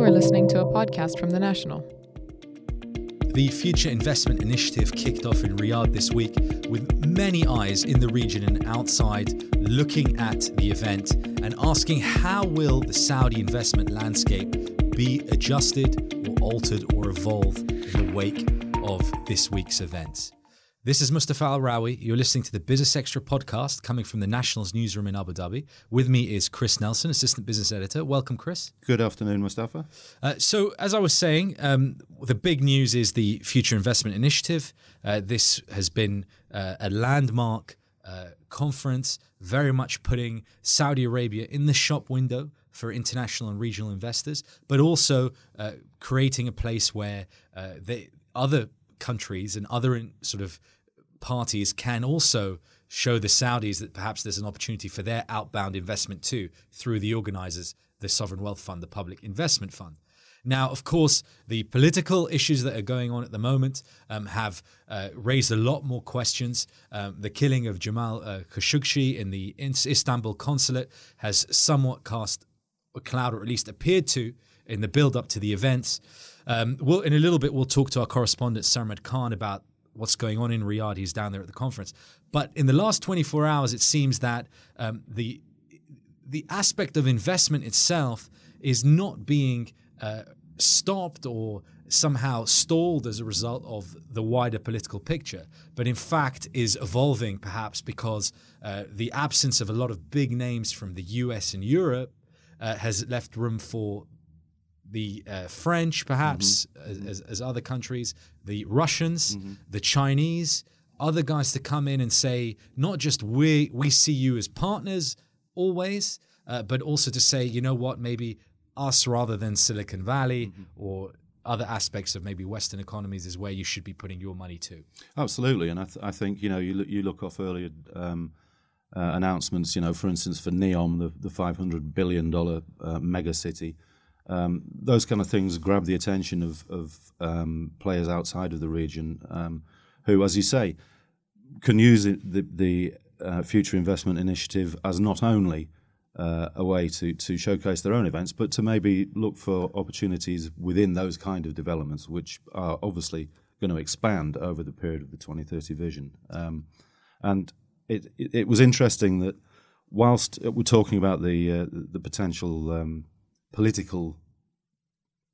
You are listening to a podcast from The National. The Future Investment Initiative kicked off in Riyadh this week with many eyes in the region and outside looking at the event and asking how will the Saudi investment landscape be adjusted or altered or evolve in the wake of this week's events. This is Mustafa Al Rawi. You're listening to the Business Extra podcast coming from the Nationals newsroom in Abu Dhabi. With me is Chris Nelson, assistant business editor. Welcome, Chris. Good afternoon, Mustafa. Uh, so, as I was saying, um, the big news is the Future Investment Initiative. Uh, this has been uh, a landmark uh, conference, very much putting Saudi Arabia in the shop window for international and regional investors, but also uh, creating a place where uh, they, other countries and other sort of parties can also show the Saudis that perhaps there's an opportunity for their outbound investment too through the organizers, the Sovereign Wealth Fund, the Public Investment Fund. Now, of course, the political issues that are going on at the moment um, have uh, raised a lot more questions. Um, the killing of Jamal uh, Khashoggi in the Istanbul consulate has somewhat cast a cloud, or at least appeared to, in the build up to the events. Um, we'll, in a little bit, we'll talk to our correspondent Sarmad Khan about what's going on in Riyadh. He's down there at the conference. But in the last 24 hours, it seems that um, the the aspect of investment itself is not being uh, stopped or somehow stalled as a result of the wider political picture, but in fact is evolving perhaps because uh, the absence of a lot of big names from the US and Europe uh, has left room for the uh, French, perhaps, mm-hmm. as, as, other countries, the Russians, mm-hmm. the Chinese, other guys to come in and say, not just we we see you as partners always, uh, but also to say, you know what, maybe us rather than Silicon Valley mm-hmm. or other aspects of maybe Western economies is where you should be putting your money to. Absolutely, and I, th- I think you know you look, you look off earlier. Um, uh, announcements, you know, for instance, for Neom, the, the $500 billion uh, mega city, um, those kind of things grab the attention of, of um, players outside of the region um, who, as you say, can use the, the uh, Future Investment Initiative as not only uh, a way to, to showcase their own events, but to maybe look for opportunities within those kind of developments, which are obviously going to expand over the period of the 2030 vision. Um, and it, it, it, was interesting that whilst we're talking about the uh, the potential um, political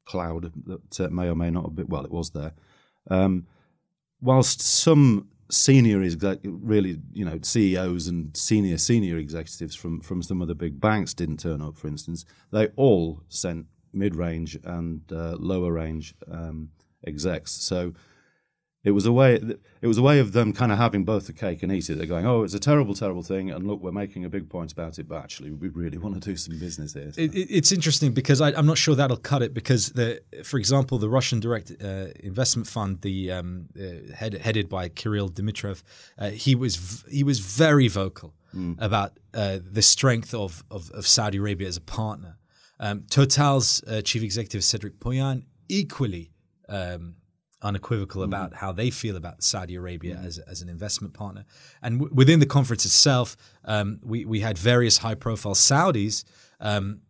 cloud that uh, may or may not have been, well, it was there. Um, whilst some senior exec, really, you know, CEOs and senior senior executives from from some of the big banks didn't turn up, for instance, they all sent mid range and uh, lower range um, execs. So it was a way it was a way of them kind of having both the cake and eat it. They're going, oh, it's a terrible, terrible thing, and look, we're making a big point about it, but actually, we really want to do some business here. So. It, it's interesting because I, am not sure that'll cut it because the, for example, the Russian Direct uh, Investment Fund, the um, uh, head, headed by Kirill Dmitriev, uh, he was he was very vocal mm. about uh, the strength of, of, of Saudi Arabia as a partner. Um, Total's uh, chief executive Cedric Pouyanné equally. Um, unequivocal mm about how they feel about Saudi Arabia mm as, as an investment partner. And w- within the conference itself, um, we, we had various high profile Saudis um,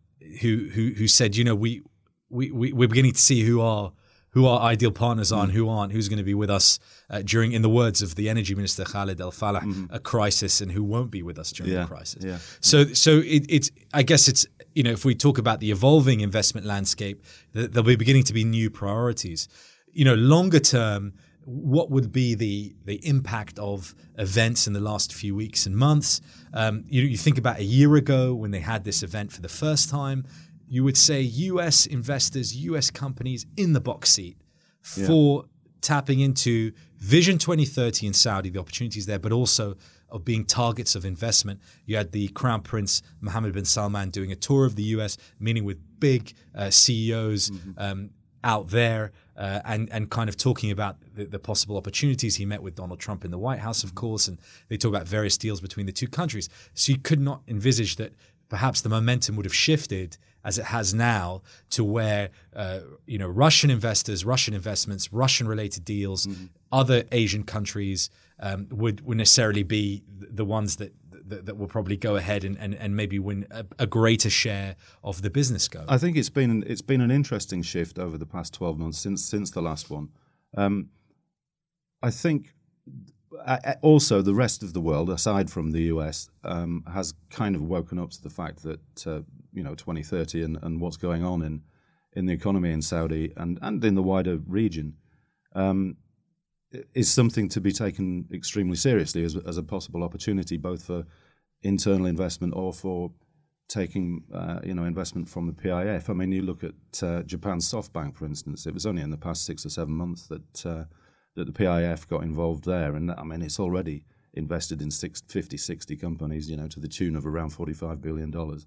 who, who, who said, you know, we, we, we, we're beginning to see who our who our ideal partners are mm and who aren't, who's going to be with us uh, during, in the words of the energy minister Khalid Al Falih, mm-hmm. a crisis, and who won't be with us during yeah, the crisis. Yeah. So, so it, it's I guess it's you know if we talk about the evolving investment landscape, there'll be beginning to be new priorities you know, longer term, what would be the the impact of events in the last few weeks and months? Um, you, you think about a year ago when they had this event for the first time, you would say U.S. investors, U.S. companies in the box seat for yeah. tapping into Vision 2030 in Saudi, the opportunities there, but also of being targets of investment. You had the Crown Prince Mohammed bin Salman doing a tour of the U.S., meeting with big uh, CEOs mm-hmm. um, out there uh, and and kind of talking about the, the, possible opportunities. He met with Donald Trump in the White House, of course, and they talk about various deals between the two countries. So you could not envisage that perhaps the momentum would have shifted as it has now to where uh, you know Russian investors, Russian investments, Russian related deals, mm-hmm. other Asian countries um, would would necessarily be the ones that that, that will probably go ahead and, and, and maybe win a, a, greater share of the business go. I think it's been it's been an interesting shift over the past twelve months since since the last one. Um, I think also the rest of the world, aside from the US, um, has kind of woken up to the fact that uh, you know 2030 and, and what's going on in in the economy in Saudi and and in the wider region. Um, is something to be taken extremely seriously as, as a possible opportunity, both for internal investment or for taking uh, you know investment from the PIF. I mean, you look at uh, Japan's SoftBank, for instance. It was only in the past six or seven months that uh, that the PIF got involved there, and I mean, it's already invested in six, 50, 60 companies, you know, to the tune of around forty-five billion dollars.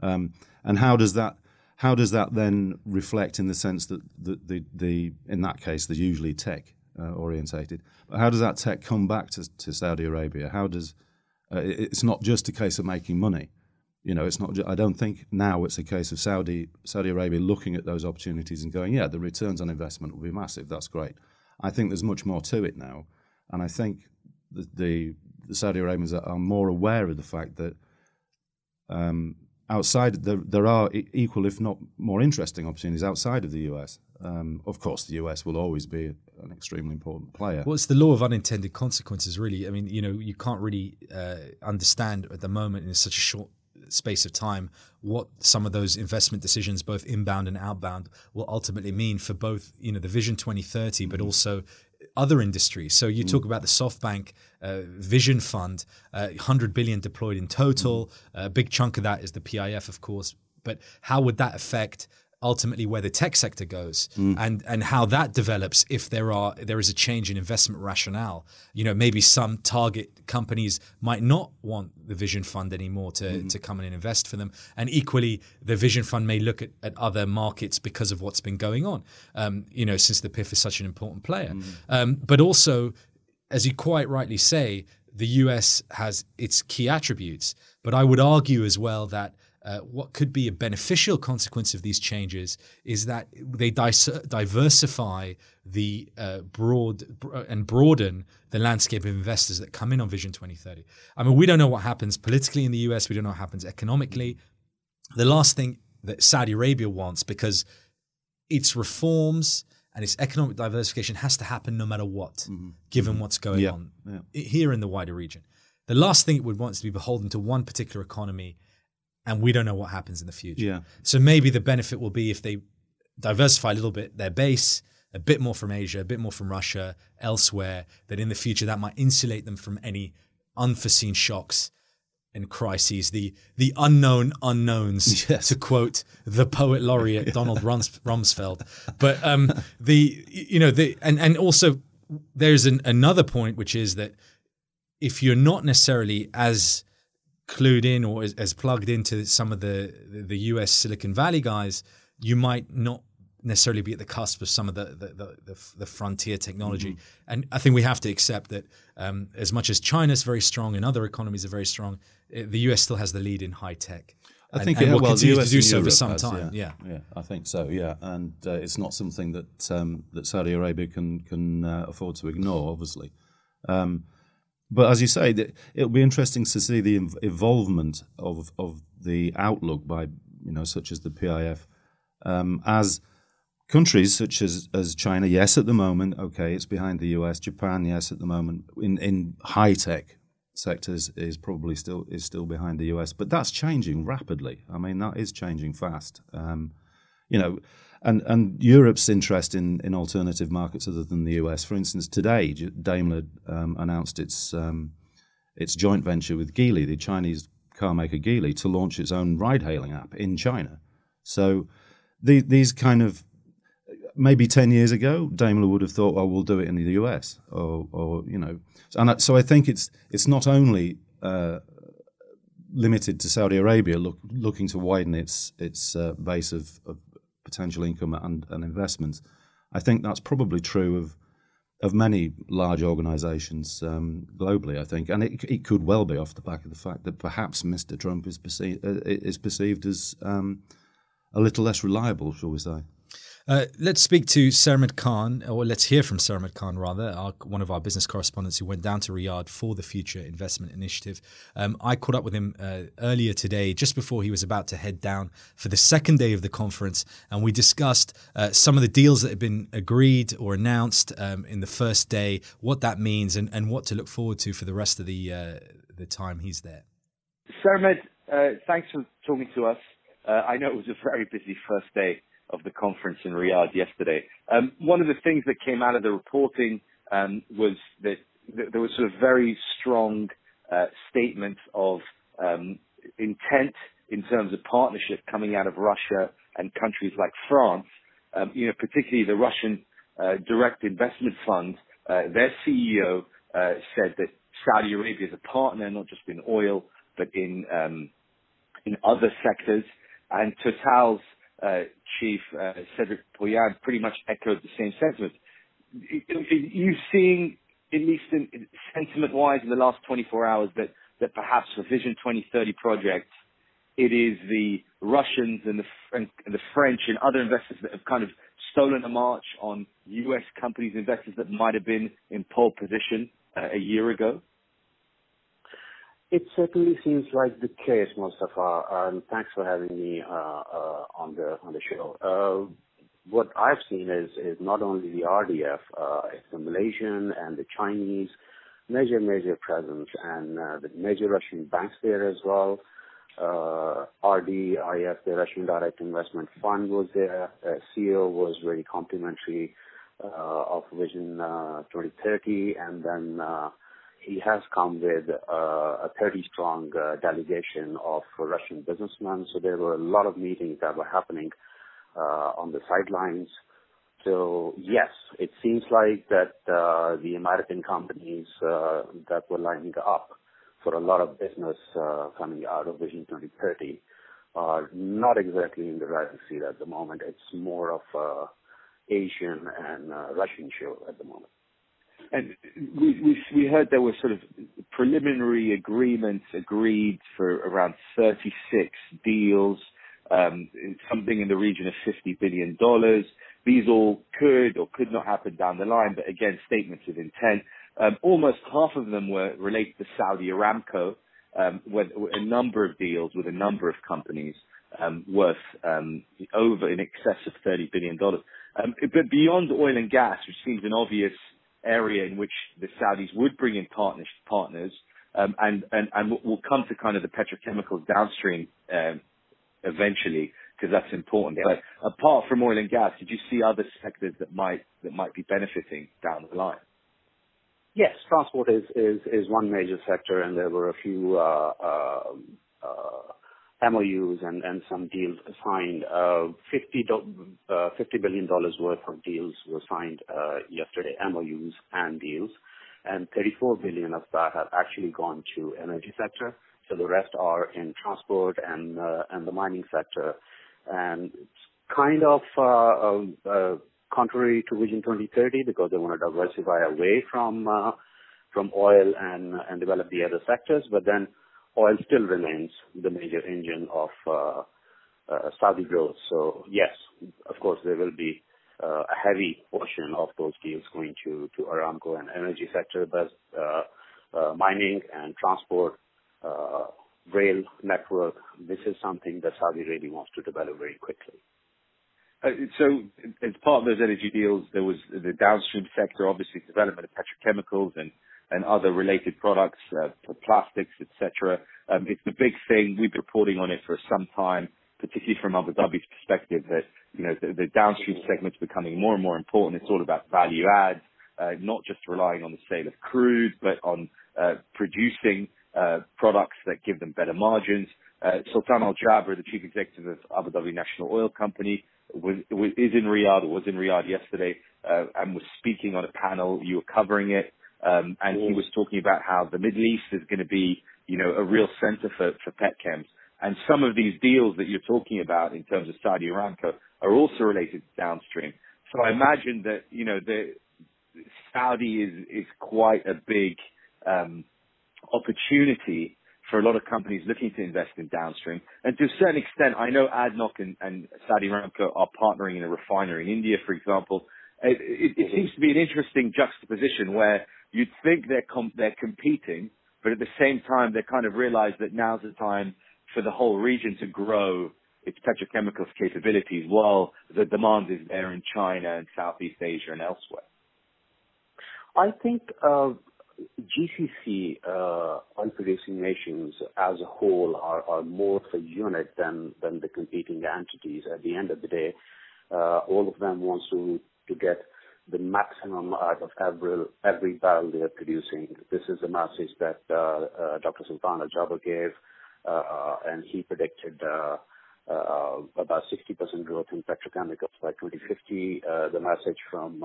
Um, and how does that how does that then reflect in the sense that the, the, the in that case, the usually tech uh, orientated. But how does that tech come back to, to Saudi Arabia? How does uh, it's not just a case of making money. You know, it's not. Just, I don't think now it's a case of Saudi Saudi Arabia looking at those opportunities and going, yeah, the returns on investment will be massive. That's great. I think there's much more to it now, and I think the the, the Saudi Arabians are, are, more aware of the fact that um, outside there there are equal, if not more interesting opportunities outside of the US. Um, of course, the US will always be an extremely important player. Well, it's the law of unintended consequences, really. I mean, you know, you can't really uh, understand at the moment in such a short space of time what some of those investment decisions, both inbound and outbound, will ultimately mean for both, you know, the Vision 2030, but mm-hmm. also other industries. So you mm. talk about the SoftBank uh, Vision Fund, uh, 100 billion deployed in total. Mm. A big chunk of that is the PIF, of course. But how would that affect ultimately where the tech sector goes mm. and and how that develops if there are there is a change in investment rationale you know maybe some target companies might not want the vision fund anymore to mm. to come in and invest for them and equally the vision fund may look at, at other markets because of what's been going on um, you know since the PIF is such an important player mm. um, but also as you quite rightly say the US has its key attributes but I would argue as well that uh, what could be a beneficial consequence of these changes is that they diversify the uh, broad uh, and broaden the landscape of investors that come in on Vision 2030. I mean, we don't know what happens politically in the US. We don't know what happens economically. The last thing that Saudi Arabia wants, because its reforms and its economic diversification has to happen no matter what, mm-hmm. given mm-hmm. what's going yeah. on yeah. here in the wider region. The last thing it would want is to be beholden to one particular economy and we don't know what happens in the future. Yeah. So maybe the benefit will be if they diversify a little bit their base, a bit more from Asia, a bit more from Russia, elsewhere, that in the future that might insulate them from any unforeseen shocks and crises, the the unknown unknowns, yes. to quote the poet laureate Donald Rums, Rumsfeld. But um, the you know the and and also there's an, another point which is that if you're not necessarily as clued in or as, as plugged into some of the, the, the US Silicon Valley guys, you might not necessarily be at the cusp of some of the the, the, the frontier technology. Mm-hmm. And I think we have to accept that um, as much as China's very strong and other economies are very strong, eh, the US still has the lead in high tech. I think and, and will well, continue to do so for some has, time. Yeah, yeah, yeah, I think so. Yeah, and uh, it's not something that um, that Saudi Arabia can can uh, afford to ignore. Obviously, um, but as you say, it'll be interesting to see the involvement of of the outlook by you know such as the PIF um, as countries such as as China. Yes, at the moment, okay, it's behind the US. Japan, yes, at the moment in in high tech sectors is probably still is still behind the US, but that's changing rapidly. I mean, that is changing fast. Um, you know, and and Europe's interest in, in alternative markets other than the US. For instance, today Daimler um, announced its um, its joint venture with Geely, the Chinese car maker Geely, to launch its own ride-hailing app in China. So the, these kind of maybe ten years ago, Daimler would have thought, "Well, we'll do it in the US," or, or you know. And so I think it's it's not only uh, limited to Saudi Arabia look, looking to widen its its uh, base of, of potential income and, and investments. I think that's probably true of of many large organisations um, globally. I think, and it, it could well be off the back of the fact that perhaps Mr. Trump is perceived uh, is perceived as um, a little less reliable, shall we say? Uh, let's speak to Sarmad Khan, or let's hear from Sarmad Khan rather, our, one of our business correspondents who went down to Riyadh for the Future Investment Initiative. Um, I caught up with him uh, earlier today, just before he was about to head down for the second day of the conference, and we discussed uh, some of the deals that have been agreed or announced um, in the first day, what that means, and, and what to look forward to for the rest of the uh, the time he's there. Sarmad, uh, thanks for talking to us. I know it was a very busy first day of the conference in Riyadh yesterday. Um, one of the things that came out of the reporting um, was that th- there was sort of very strong uh, statements of um, intent in terms of partnership coming out of Russia and countries like France. Um, you know, particularly the Russian uh, Direct Investment Fund. Uh, their CEO uh, said that Saudi Arabia is a partner, not just in oil, but in um, in other sectors. And Total's uh, chief uh, Cedric Pouyanné pretty much echoed the same sentiment. You seeing, at least in, sentiment-wise, in the last 24 hours, that that perhaps for Vision 2030 projects, it is the Russians and the, and the French and other investors that have kind of stolen a march on U.S. companies, investors that might have been in pole position uh, a year ago? It certainly seems like the case, Mustafa. Um, thanks for having me uh, uh, on the on the show. Uh, what I've seen is not only the RDF, it's the Malaysian and the Chinese major major presence, and the major Russian banks there as well. RDIF, the Russian Direct Investment Fund, was there. CEO was very complimentary of Vision 2030, and then he has come with uh, a 30 strong uh, delegation of Russian businessmen. So there were a lot of meetings that were happening uh, on the sidelines. So yes, it seems like that the American companies that were lining up for a lot of business coming out of Vision 2030 are not exactly in the driving seat at the moment. It's more of a Asian and Russian show at the moment. And we, we, we heard there were sort of preliminary agreements agreed for around 36 deals, um, something in the region of $50 billion. These all could or could not happen down the line, but again, statements of intent. Um, almost half of them were related to Saudi Aramco, um, with a number of deals with a number of companies um, worth um, over in excess of $30 billion. Um, but beyond oil and gas, which seems an obvious area in which the Saudis would bring in partners, partners um, and, and, and we'll come to kind of the petrochemicals downstream um, eventually because that's important. Yeah. But apart from oil and gas, did you see other sectors that might that might be benefiting down the line? Yes, transport is is, is one major sector, and there were a few uh, uh, uh, MOUs and, some deals signed. Uh, 50, uh, $50 billion worth of deals were signed uh, yesterday, MOUs and deals, and 34 billion of that have actually gone to energy sector. So the rest are in transport and and the mining sector, and it's kind of contrary to Vision 2030 because they want to diversify away from from oil and and develop the other sectors, but then oil still remains the major engine of uh, uh, Saudi growth. So yes, of course, there will be uh, a heavy portion of those deals going to to Aramco and energy sector, but mining and transport, rail network, this is something that Saudi really wants to develop very quickly. So as part of those energy deals, there was the downstream sector, obviously development of petrochemicals and and other related products, uh, plastics, etc. Um, it's the big thing. We've been reporting on it for some time, particularly from Abu Dhabi's perspective, that you know the, downstream segment's becoming more and more important. It's all about value add, uh, not just relying on the sale of crude, but on uh, producing uh, products that give them better margins. Uh, Sultan Al Jaber, the chief executive of Abu Dhabi National Oil Company, is in Riyadh, was in Riyadh yesterday, uh, and was speaking on a panel. You were covering it. Um, and he was talking about how the Middle East is going to be, you know, a real center for, for petchems. And some of these deals that you're talking about in terms of Saudi Aramco are also related to downstream. So I imagine that, you know, the Saudi is, is quite a big, um, opportunity for a lot of companies looking to invest in downstream. And to a certain extent, I know ADNOC and, and Saudi Aramco are partnering in a refinery in India, for example. It, it, it seems to be an interesting juxtaposition where you'd think they're com- they're competing, but at the same time they kind of realize that now's the time for the whole region to grow its petrochemicals capabilities while the demand is there in China and Southeast Asia and elsewhere. I think uh, GCC uh, oil producing nations as a whole are, are more of a unit than, than the competing entities. At the end of the day, uh, all of them wants to, to get the maximum out of every, every barrel they are producing. This is the message that uh, Dr. Sultan Al Jaber gave, uh, and he predicted uh, about 60% growth in petrochemicals by 2050. Uh, the message from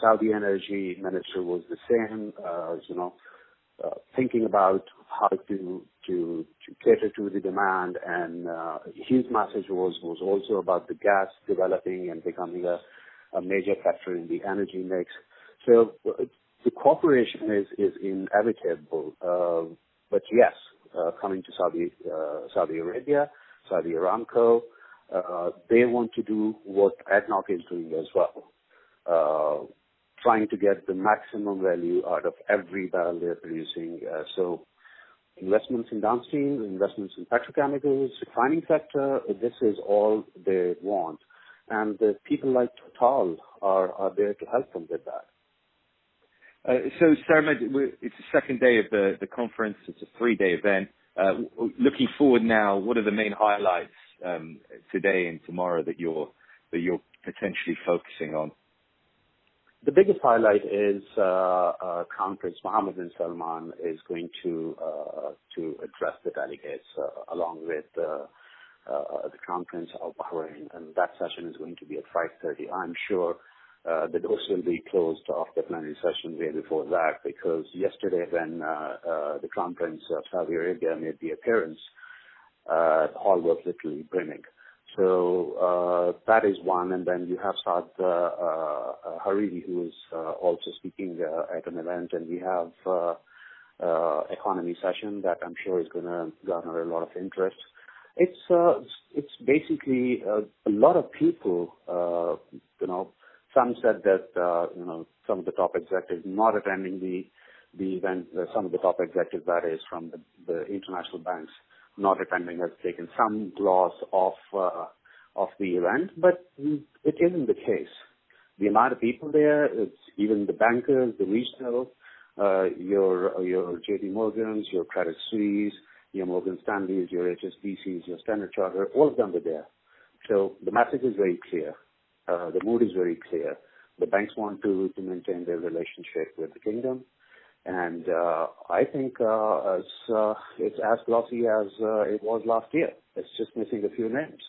Saudi Energy Minister was the same, you know, thinking about how to to to cater to the demand, and his message was was also about the gas developing and becoming a a major factor in the energy mix. So the cooperation is is inevitable. But yes, coming to Saudi Saudi Arabia, Saudi Aramco, they want to do what ADNOC is doing as well. Uh, trying to get the maximum value out of every barrel they're producing. Uh, so investments in downstream, investments in petrochemicals, refining sector, this is all they want. And the people like Total are, are there to help them with that. Uh, so, Sarmad, it's the second day of the, the conference. It's a three-day event. Uh, looking forward now, what are the main highlights um, today and tomorrow that you're that you're potentially focusing on? The biggest highlight is uh, uh, Crown Prince Mohammed bin Salman is going to uh, to address the delegates uh, along with uh, the conference of Bahrain, and that session is going to be at 5:30. I'm sure uh, the doors will be closed after plenary session way before that, because yesterday when uh, uh, the Crown Prince of Saudi Arabia made the appearance, uh, the hall was literally brimming. So uh, that is one, and then you have Saad Hariri, who is also speaking at an event, and we have economy session that I'm sure is going to garner a lot of interest. It's uh, it's basically uh, a lot of people. Uh, you know, some said that uh, you know some of the top executives not attending the the event. Uh, some of the top executives that is from the, the international banks not attending has taken some gloss off uh, of the event, but it isn't the case. The amount of people there, it's even the bankers, the regional, uh, your your J.P. Morgans, your Credit Suisse, your Morgan Stanleys, your HSBCs, your Standard Charter, all of them were there. So the message is very clear. Uh, the mood is very clear. The banks want to to maintain their relationship with the kingdom and uh, I think uh, it's, uh, it's as glossy as uh, it was last year. It's just missing a few names.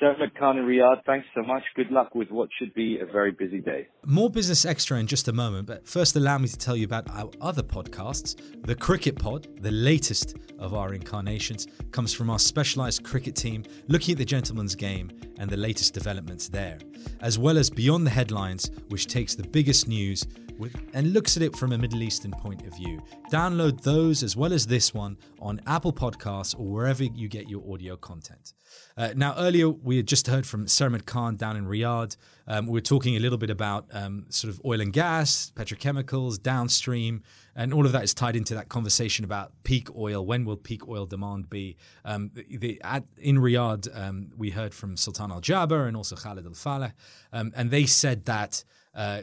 Sarmad Khan in Riyadh, thanks so much. Good luck with what should be a very busy day. More Business Extra in just a moment, but first allow me to tell you about our other podcasts. The Cricket Pod, the latest of our incarnations, comes from our specialised cricket team looking at the gentleman's game and the latest developments there, as well as Beyond the Headlines, which takes the biggest news with, and looks at it from a Middle Eastern point of view. Download those as well as this one on Apple Podcasts or wherever you get your audio content. Uh, now, earlier we had just heard from Sarmad Khan down in Riyadh. Um, we were talking a little bit about um, sort of oil and gas, petrochemicals, downstream, and all of that is tied into that conversation about peak oil. When will peak oil demand be? Um, the, the, at, in Riyadh, um, we heard from Sultan Al Jaber and also Khalid Al Falih, um, and they said that. Uh,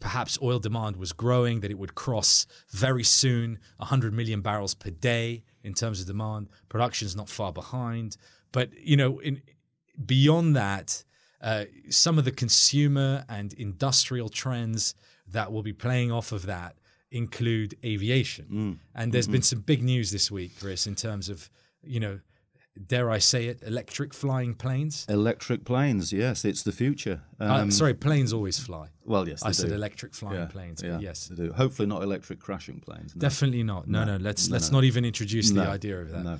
perhaps oil demand was growing, that it would cross very soon 100 million barrels per day in terms of demand. Production is not far behind. But, you know, in, beyond that, uh, some of the consumer and industrial trends that will be playing off of that include aviation. Mm. And there's mm-hmm. been some big news this week, Chris, in terms of, you know, dare I say it, electric flying planes? Electric planes, yes, it's the future. Uh, um, uh, sorry, planes always fly. Well, yes, I do. said electric flying yeah, planes. Yeah, yes, they do. Hopefully, not electric crashing planes. No. Definitely not. No, no. no let's no, let's no. not even introduce the idea of that. No,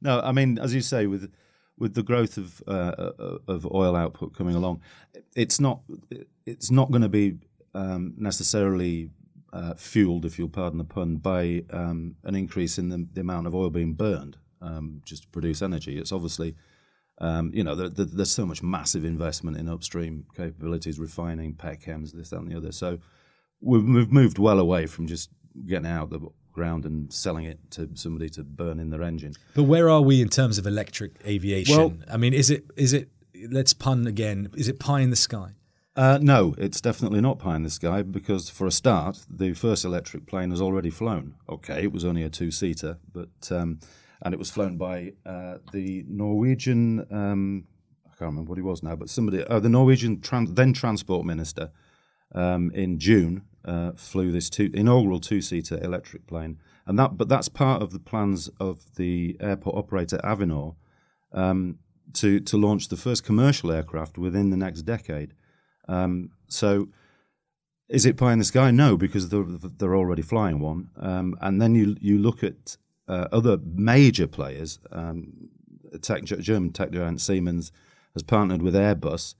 no. I mean, as you say, with with the growth of uh of oil output coming along, it's not it's not going to be um, necessarily uh, fueled, if you'll pardon the pun, by um, an increase in the, the, amount of oil being burned um, just to produce energy. It's obviously, um, you know, the, the, there's so much massive investment in upstream capabilities, refining, petchems, this, that, and the other. So we've, we've moved well away from just getting out the ground and selling it to somebody to burn in their engine. But where are we in terms of electric aviation? Well, I mean, is it is it? Let's pun again. Is it pie in the sky? Uh, no, it's definitely not pie in the sky because, for a start, the first electric plane has already flown. Okay, it was only a two-seater, but um, and it was flown by uh, the Norwegian. Um, I can't remember what he was now, but somebody, uh, the Norwegian trans- then transport minister, um, in June uh, flew this two, inaugural two-seater electric plane, and that. But that's part of the plans of the airport operator Avinor um, to to launch the first commercial aircraft within the next decade. Um, so, is it pie in the sky? No, because they're, they're already flying one. Um, and then you you look at uh, other major players. Um, tech, German tech giant Siemens has partnered with Airbus,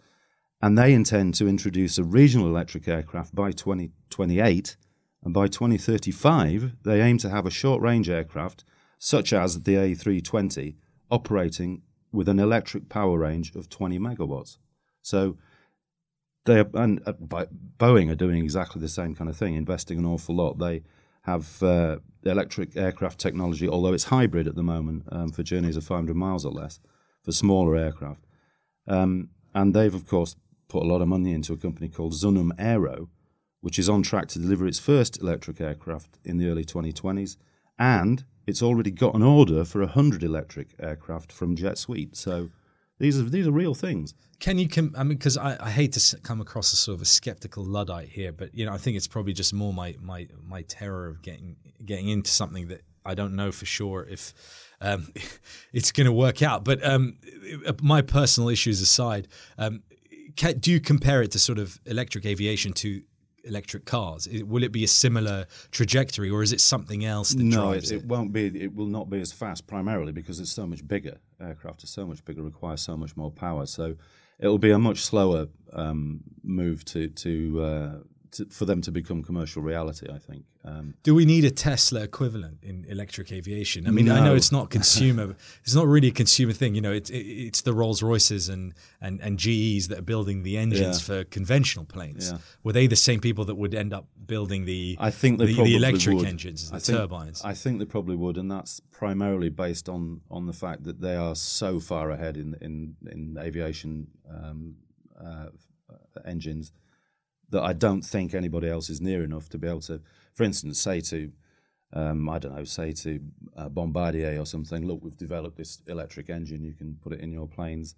and they intend to introduce a regional electric aircraft by 2028. And by 2035, they aim to have a short range aircraft, such as the A320, operating with an electric power range of 20 megawatts. So they are, and uh, Boeing are doing exactly the same kind of thing, investing an awful lot. They have uh, electric aircraft technology, although it's hybrid at the moment um, for journeys of 500 miles or less for smaller aircraft. Um, and they've, of course, put a lot of money into a company called Zunum Aero, which is on track to deliver its first electric aircraft in the early 2020s. And it's already got an order for 100 electric aircraft from Jet Suite. So these are these are real things. Can you? Com- I mean, because I, I hate to come across as sort of a skeptical luddite here, but you know, I think it's probably just more my my my terror of getting getting into something that I don't know for sure if um, it's going to work out. But um, my personal issues aside, um, can, do you compare it to sort of electric aviation to electric cars? Will it be a similar trajectory, or is it something else that no, drives it? it won't be. It will not be as fast, primarily because it's so much bigger. Aircraft are so much bigger, require so much more power. So it'll be a much slower um, move to to, uh, to, for them to become commercial reality. I think. Um, Do we need a Tesla equivalent in electric aviation? I mean, no. I know it's not consumer. it's not really a consumer thing. You know, it, it, it's the Rolls Royces and, and and GEs that are building the engines yeah. for conventional planes. Yeah. Were they the same people that would end up building the I think the, the, electric would. engines, the I think, turbines? I think they probably would, and that's primarily based on on the fact that they are so far ahead in in in aviation um, uh, engines that I don't think anybody else is near enough to be able to for instance, say to um, I don't know, say to uh, Bombardier or something, look, we've developed this electric engine, you can put it in your planes.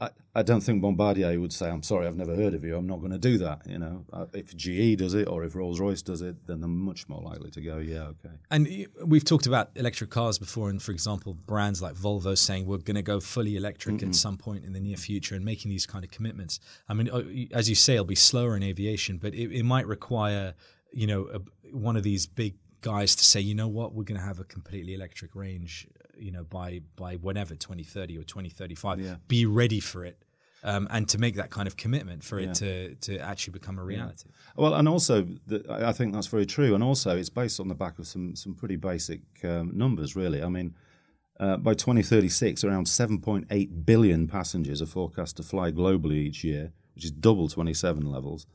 I, I don't think Bombardier would say, "I'm sorry, I've never heard of you. I'm not going to do that." You know, uh, if GE does it or if Rolls Royce does it, then they're much more likely to go, "Yeah, okay." And we've talked about electric cars before, and for example, brands like Volvo saying we're going to go fully electric mm at some point in the near future, and making these kind of commitments. I mean, uh, as you say, it'll be slower in aviation, but it, it might require you know, a, one of these big guys to say, you know what, we're going to have a completely electric range, you know, by by whenever 2030 or 2035. Yeah. Be ready for it. Um, and to make that kind of commitment for yeah. it to to actually become a reality. Yeah. Well, and also the, I think that's very true, and also it's based on the back of some some pretty basic um, numbers, really. I mean, uh, by 2036, around 7.8 billion passengers are forecast to fly globally each year, which is double 27 levels.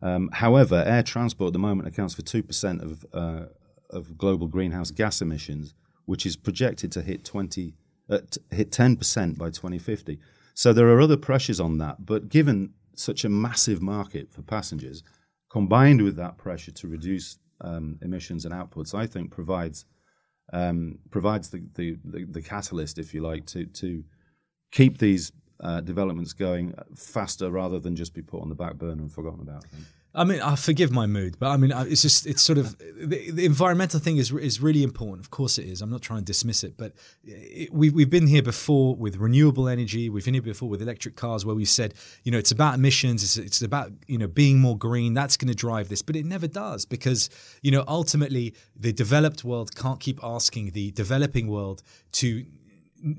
Um, however, air transport at the moment accounts for 2% of, uh, of global greenhouse gas emissions, which is projected to hit 20, uh, t- hit 10% by 2050. So there are other pressures on that, but given such a massive market for passengers, combined with that pressure to reduce um, emissions and outputs, I think provides um, provides the, the, the, the, catalyst, if you like, to to keep these uh, developments going faster rather than just be put on the back burner and forgotten about. I, mean, I forgive my mood, but I mean, it's just it's sort of the, the, environmental thing is is really important. Of course, it is. I'm not trying to dismiss it, but we we've been here before with renewable energy. We've been here before with electric cars, where we said, you know, it's about emissions. It's, it's about you know being more green. That's going to drive this, but it never does because you know ultimately the developed world can't keep asking the developing world to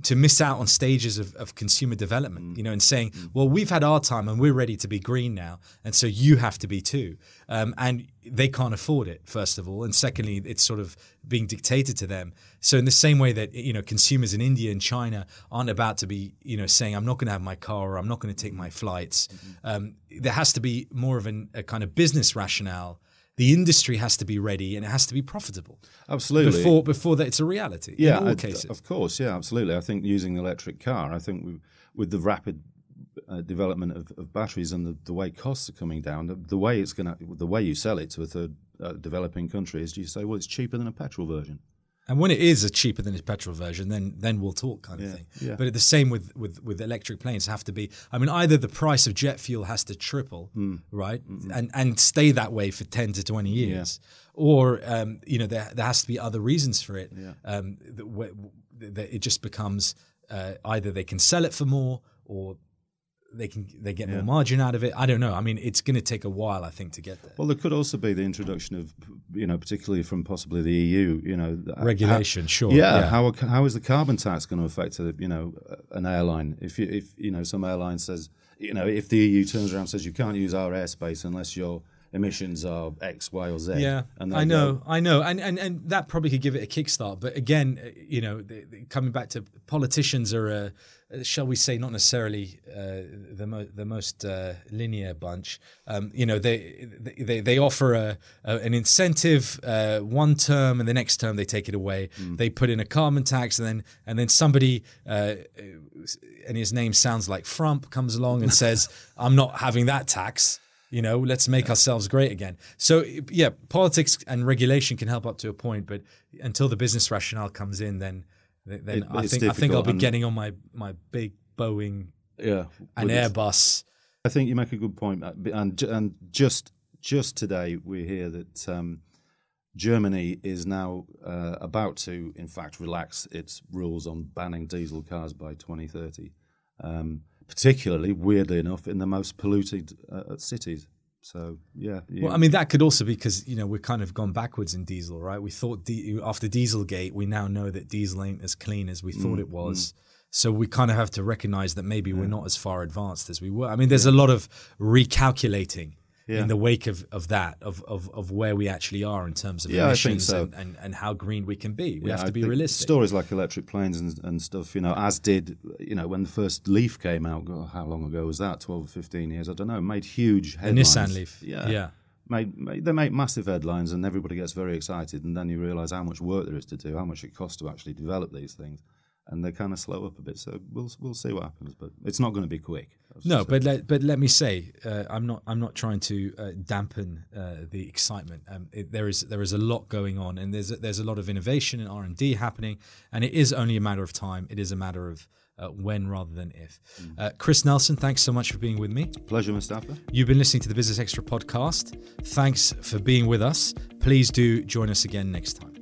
to miss out on stages of, of consumer development, you know, and saying, well, we've had our time and we're ready to be green now, and so you have to be too. Um, and they can't afford it, first of all, and secondly, it's sort of being dictated to them. So in the same way that you know consumers in India and China aren't about to be you know saying I'm not going to have my car or I'm not going to take my flights, um, there has to be more of an, a kind of business rationale. The industry has to be ready and it has to be profitable Absolutely. before before that it's a reality. yeah, in all uh, cases. of course, yeah, absolutely. I think using the electric car, I think we, with the rapid uh, development of, of batteries and the, the way costs are coming down, the, the way it's going to, the way you sell it to a third uh, developing country is do you say, well, it's cheaper than a petrol version. And when it is a cheaper than its petrol version, then then we'll talk kind of Yeah, thing. yeah. But the same with, with with electric planes have to be. I mean, either the price of jet fuel has to triple, Hmm. right, and and stay that way for ten to twenty years, or um, you know there there has to be other reasons for it. Um, that, that it just becomes uh, either they can sell it for more or they can they get more margin out of it. I don't know. I mean, it's going to take a while, I think, to get there. Well, there could also be the introduction of, you know, particularly from possibly the EU, you know, Regulation, how- sure, Yeah, yeah. how how is the carbon tax going to affect, a, you know, an airline? If you, if you know some airline says, you know, if the EU turns around and says you can't use our airspace unless your emissions are X, Y, or Z. Yeah, I know, I know, and, and and that probably could give it a kickstart. But again, uh, you know, the, the, coming back to politicians are, a, uh, shall we say, not necessarily uh, the mo- the most uh, linear bunch. Um, you know, they they they offer a, a an incentive uh, one term, and the next term they take it away. They put in a carbon tax, and then and then somebody. Uh, and his name sounds like Frump comes along and says, "I'm not having that tax." You know, let's make ourselves great again. So yeah, politics and regulation can help up to a point, but until the business rationale comes in, then then It- I think I think I'll be getting on my my big Boeing yeah, and Airbus. I think you make a good and and just just today we hear that um, Germany is now uh, about to, in fact, relax its rules on banning diesel cars by 2030. Um, particularly, weirdly enough, in the most polluted uh, cities. So yeah, you- Well, I mean that could also be because you know we're kind of gone backwards in diesel, right? We thought di- after Dieselgate, we now know that diesel ain't as clean as we Mm, thought it was. So we kind of have to recognize that maybe we're not as far advanced as we were. I mean, there's a lot of recalculating Yeah. in the wake of, of that, of, of, of where we actually are in terms of Yeah, emissions so. and, and, and how green we can be. We Yeah, have to be realistic. Stories like electric planes and, and stuff, you know, as did, you know, when the first Leaf came out, God, how long ago was that? 12 or 15 years? I don't know. Made huge the headlines. Nissan Leaf. Yeah. yeah. Made, made, they make massive headlines and everybody gets very excited. And then you realise how much work there is to do, how much it costs to actually develop these things. And they kind of slow up a bit. So we'll, we'll see what happens. But it's not going to be quick. No, but let, but let me say, uh, I'm not I'm not trying to uh, dampen uh, the excitement. Um, it, there is there is a lot going on, and there's a, there's a lot of innovation and R and D happening, and it is only a matter of time. It is a matter of uh, when rather than if. Uh, Chris Nelson, thanks so much for being with me. Pleasure, Mustafa. You've been listening to the Business Extra podcast. Thanks for being with us. Please do join us again next time.